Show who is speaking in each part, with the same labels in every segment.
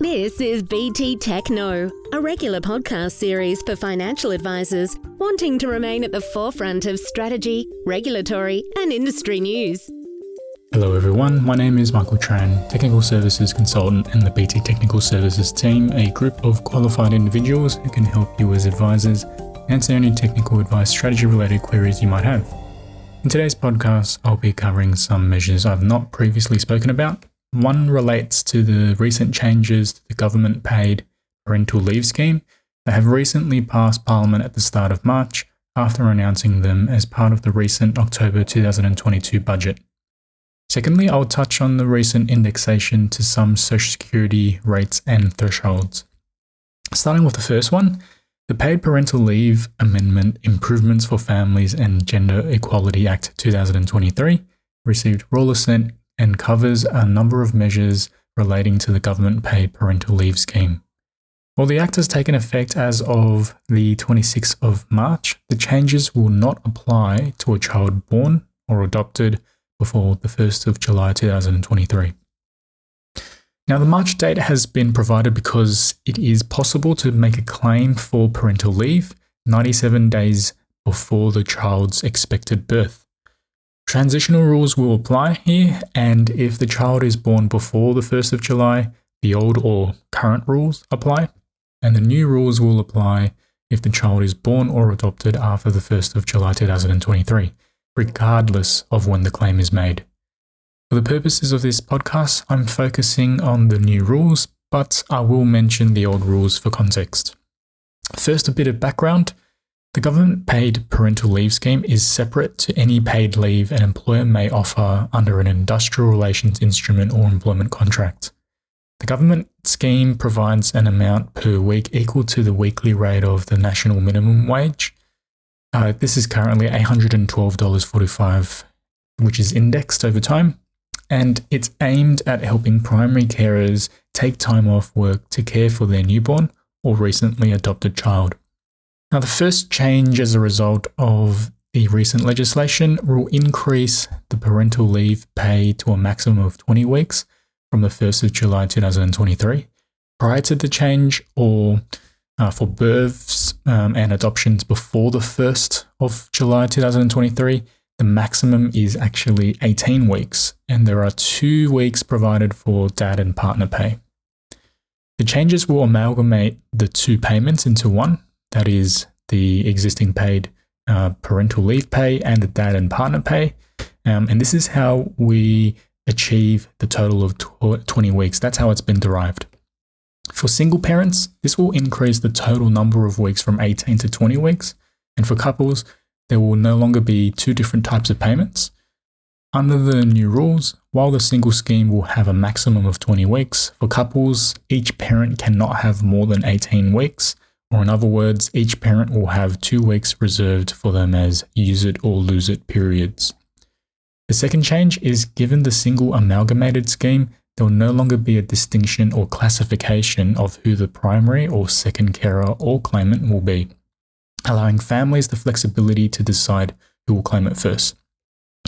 Speaker 1: This is BT TechKnow, a regular podcast series for financial advisors wanting to remain at the forefront of strategy, regulatory, and industry news.
Speaker 2: Hello, everyone. My name is Michael Tran, Technical Services Consultant in the BT Technical Services team, a group of qualified individuals who can help you as advisors answer any technical advice strategy related queries you might have. In today's podcast, I'll be covering some measures I've not previously spoken about one relates to the recent changes to the government paid parental leave scheme that have recently passed Parliament at the start of March after announcing them as part of the recent October 2022 budget. Secondly, I'll touch on the recent indexation to some Social Security rates and thresholds. Starting with the first one, the Paid Parental Leave Amendment Improvements for Families and Gender Equality Act 2023 received royal assent and covers a number of measures relating to the government paid parental leave scheme. While the Act has taken effect as of the 26th of March, the changes will not apply to a child born or adopted before the 1st of July 2023. Now, the March date has been provided because it is possible to make a claim for parental leave 97 days before the child's expected birth. Transitional rules will apply here, and if the child is born before the 1st of July, the old or current rules apply, and the new rules will apply if the child is born or adopted after the 1st of July 2023, regardless of when the claim is made. For the purposes of this podcast, I'm focusing on the new rules, but I will mention the old rules for context. First, a bit of background. The government paid parental leave scheme is separate to any paid leave an employer may offer under an industrial relations instrument or employment contract. The government scheme provides an amount per week equal to the weekly rate of the national minimum wage. Uh, this is currently $812.45, which is indexed over time, and it's aimed at helping primary carers take time off work to care for their newborn or recently adopted child. Now, the first change as a result of the recent legislation will increase the parental leave pay to a maximum of 20 weeks from the 1st of July 2023. Prior to the change, or uh, for births um, and adoptions before the 1st of July 2023, the maximum is actually 18 weeks, and there are two weeks provided for dad and partner pay. The changes will amalgamate the two payments into one, that is the existing paid uh, parental leave pay and the dad and partner pay. Um, and this is how we achieve the total of tw- 20 weeks. That's how it's been derived. For single parents, this will increase the total number of weeks from 18 to 20 weeks. And for couples, there will no longer be two different types of payments. Under the new rules, while the single scheme will have a maximum of 20 weeks, for couples, each parent cannot have more than 18 weeks, or, in other words, each parent will have two weeks reserved for them as use it or lose it periods. The second change is given the single amalgamated scheme, there will no longer be a distinction or classification of who the primary or second carer or claimant will be, allowing families the flexibility to decide who will claim it first.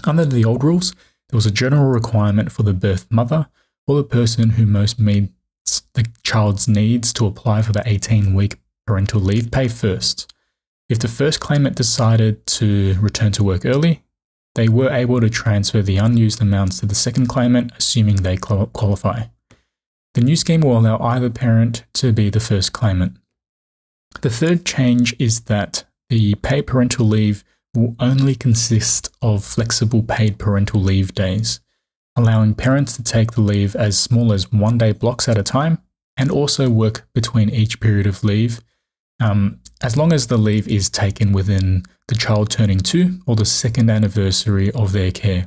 Speaker 2: Under the old rules, there was a general requirement for the birth mother or the person who most meets the child's needs to apply for the 18 week parental leave pay first. If the first claimant decided to return to work early, they were able to transfer the unused amounts to the second claimant, assuming they qualify. The new scheme will allow either parent to be the first claimant. The third change is that the paid parental leave will only consist of flexible paid parental leave days, allowing parents to take the leave as small as one day blocks at a time and also work between each period of leave um, as long as the leave is taken within the child turning two or the second anniversary of their care.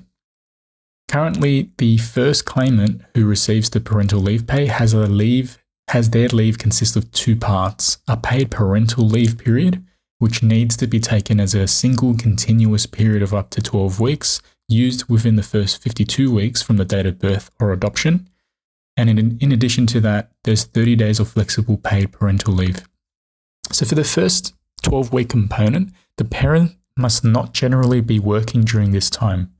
Speaker 2: Currently, the first claimant who receives the parental leave pay has a leave has their leave consist of two parts: a paid parental leave period, which needs to be taken as a single continuous period of up to 12 weeks, used within the first 52 weeks from the date of birth or adoption. And in, in addition to that, there's 30 days of flexible paid parental leave. So for the first 12 week component, the parent must not generally be working during this time.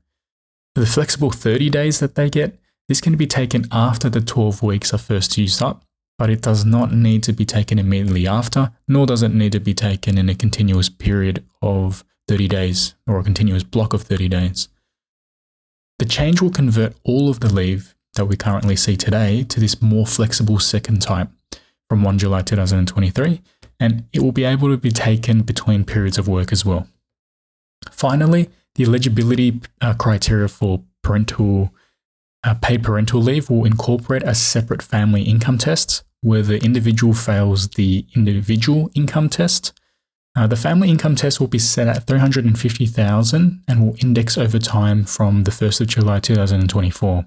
Speaker 2: For the flexible 30 days that they get, this can be taken after the 12 weeks are first used up, but it does not need to be taken immediately after, nor does it need to be taken in a continuous period of 30 days or a continuous block of 30 days. The change will convert all of the leave that we currently see today to this more flexible second type from 1 July 2023, and it will be able to be taken between periods of work as well. Finally, the eligibility uh, criteria for parental uh, paid parental leave will incorporate a separate family income test where the individual fails the individual income test. Uh, the family income test will be set at 350,000 and will index over time from the 1st of July 2024.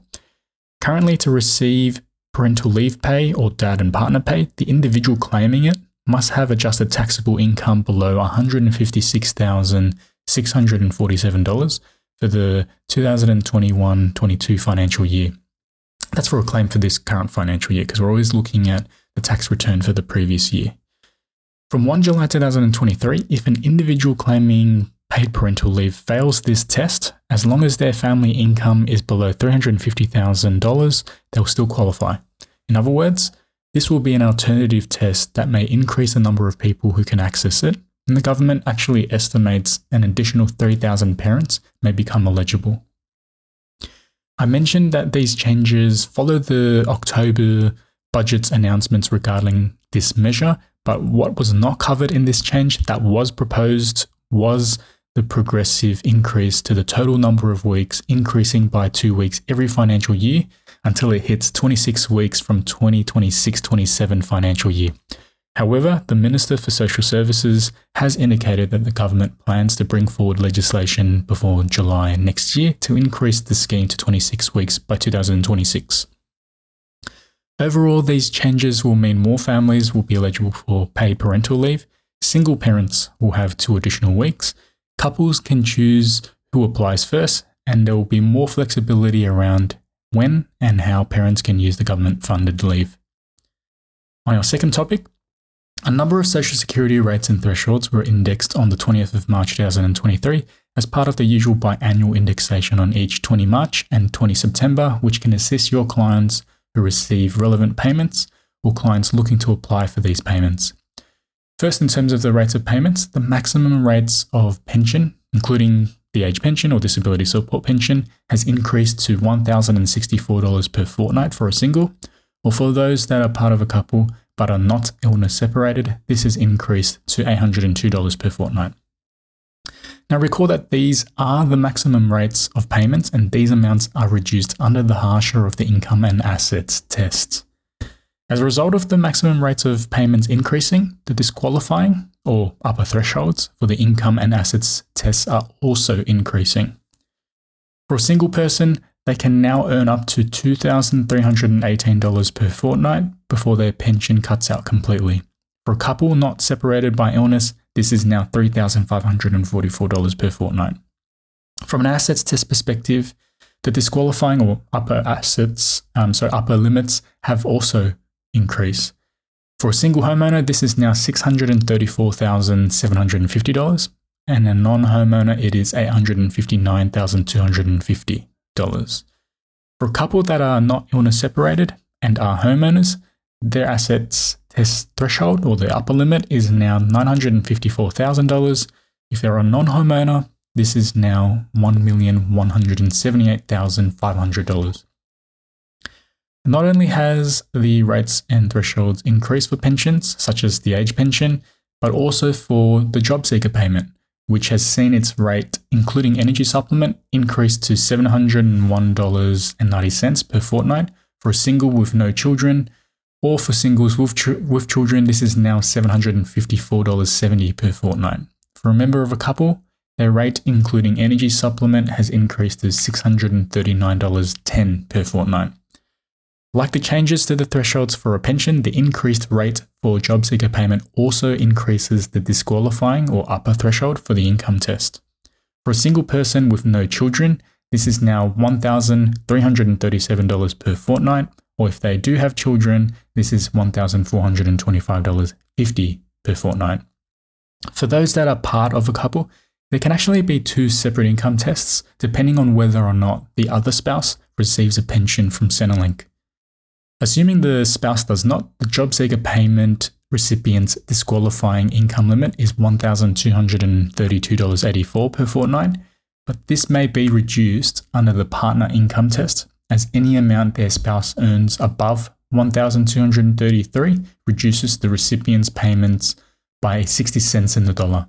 Speaker 2: Currently, to receive parental leave pay or dad and partner pay, the individual claiming it must have adjusted taxable income below $156,647 for the 2021 22 financial year. That's for a claim for this current financial year because we're always looking at the tax return for the previous year. From 1 July 2023, if an individual claiming paid parental leave fails this test, as long as their family income is below $350,000, they'll still qualify. In other words, this will be an alternative test that may increase the number of people who can access it and the government actually estimates an additional 3,000 parents may become eligible. I mentioned that these changes follow the October budget's announcements regarding this measure, but what was not covered in this change that was proposed was the progressive increase to the total number of weeks, increasing by two weeks every financial year until it hits 26 weeks from 2026 27 financial year. However, the Minister for Social Services has indicated that the government plans to bring forward legislation before July next year to increase the scheme to 26 weeks by 2026. Overall, these changes will mean more families will be eligible for paid parental leave, single parents will have two additional weeks, couples can choose who applies first, and there will be more flexibility around when and how parents can use the government funded leave. On our second topic, a number of Social Security rates and thresholds were indexed on the 20th of March 2023 as part of the usual biannual indexation on each 20 March and 20 September, which can assist your clients who receive relevant payments or clients looking to apply for these payments. First, in terms of the rates of payments, the maximum rates of pension, including the age pension or disability support pension, has increased to $1,064 per fortnight for a single, or for those that are part of a couple, but are not illness separated, this has increased to $802 per fortnight. Now, recall that these are the maximum rates of payments, and these amounts are reduced under the harsher of the income and assets tests. As a result of the maximum rates of payments increasing, the disqualifying or upper thresholds for the income and assets tests are also increasing. For a single person, they can now earn up to $2,318 per fortnight before their pension cuts out completely. For a couple not separated by illness, this is now $3,544 per fortnight. From an assets test perspective, the disqualifying or upper assets, um, so upper limits, have also increased. For a single homeowner, this is now $634,750, and a non homeowner, it is $859,250. For a couple that are not illness separated and are homeowners, their assets test threshold or the upper limit is now $954,000. If they're a non homeowner, this is now $1,178,500. Not only has the rates and thresholds increased for pensions, such as the age pension, but also for the job seeker payment which has seen its rate, including energy supplement, increase to $701.90 per fortnight for a single with no children, or for singles with, ch- with children, this is now $754.70 per fortnight. For a member of a couple, their rate, including energy supplement, has increased to $639.10 per fortnight. Like the changes to the thresholds for a pension, the increased rate for job seeker payment also increases the disqualifying or upper threshold for the income test. For a single person with no children, this is now $1,337 per fortnight, or if they do have children, this is $1,425.50 per fortnight. For those that are part of a couple, there can actually be two separate income tests depending on whether or not the other spouse receives a pension from Centrelink. Assuming the spouse does not, the job seeker payment recipient's disqualifying income limit is $1,232.84 per fortnight, but this may be reduced under the partner income test as any amount their spouse earns above 1233 reduces the recipient's payments by 60 cents in the dollar.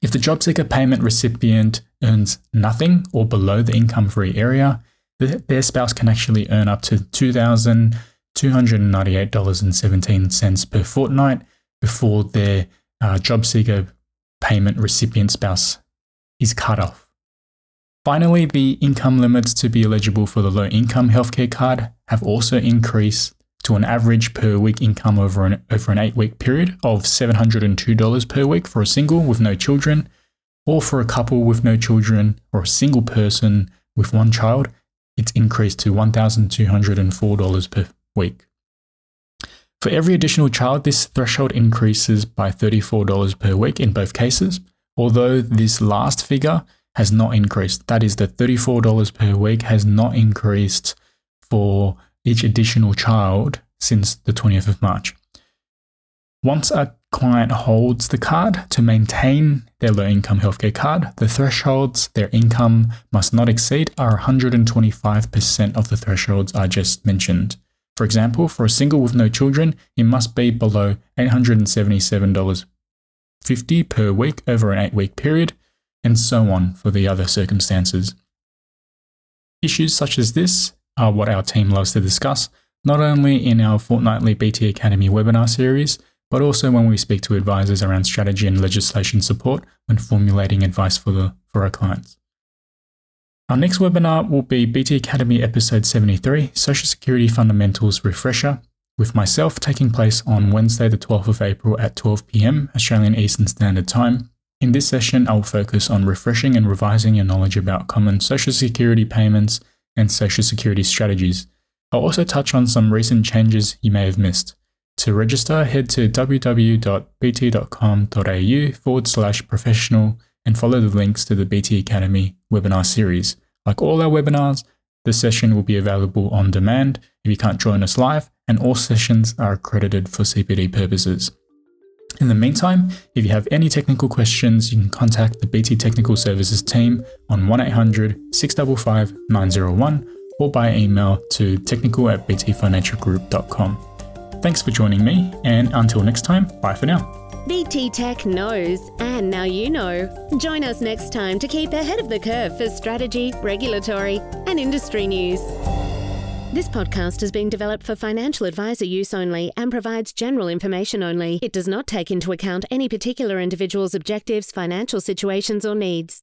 Speaker 2: If the job seeker payment recipient earns nothing or below the income free area, their spouse can actually earn up to $2,298.17 per fortnight before their uh, job seeker payment recipient spouse is cut off. Finally, the income limits to be eligible for the low income healthcare card have also increased to an average per week income over an, over an eight week period of $702 per week for a single with no children, or for a couple with no children, or a single person with one child, it's increased to $1,204 per week. For every additional child, this threshold increases by $34 per week in both cases, although this last figure has not increased. That is, the $34 per week has not increased for each additional child since the 20th of March. Once a client holds the card to maintain their low income healthcare card, the thresholds their income must not exceed are 125% of the thresholds I just mentioned. For example, for a single with no children, it must be below $877.50 per week over an eight week period, and so on for the other circumstances. Issues such as this are what our team loves to discuss, not only in our fortnightly BT Academy webinar series, but also when we speak to advisors around strategy and legislation support when formulating advice for, the, for our clients. Our next webinar will be BT Academy episode 73, Social Security Fundamentals Refresher, with myself taking place on Wednesday, the 12th of April at 12 pm Australian Eastern Standard Time. In this session, I will focus on refreshing and revising your knowledge about common Social Security payments and Social Security strategies. I'll also touch on some recent changes you may have missed. To register, head to www.bt.com.au forward slash professional and follow the links to the BT Academy webinar series. Like all our webinars, the session will be available on demand if you can't join us live, and all sessions are accredited for CPD purposes. In the meantime, if you have any technical questions, you can contact the BT Technical Services team on 1800 655 901 or by email to technical at btfinancialgroup.com. Thanks for joining me, and until next time, bye for now.
Speaker 1: BT Tech knows, and now you know. Join us next time to keep ahead of the curve for strategy, regulatory, and industry news. This podcast is being developed for financial advisor use only and provides general information only. It does not take into account any particular individual's objectives, financial situations, or needs.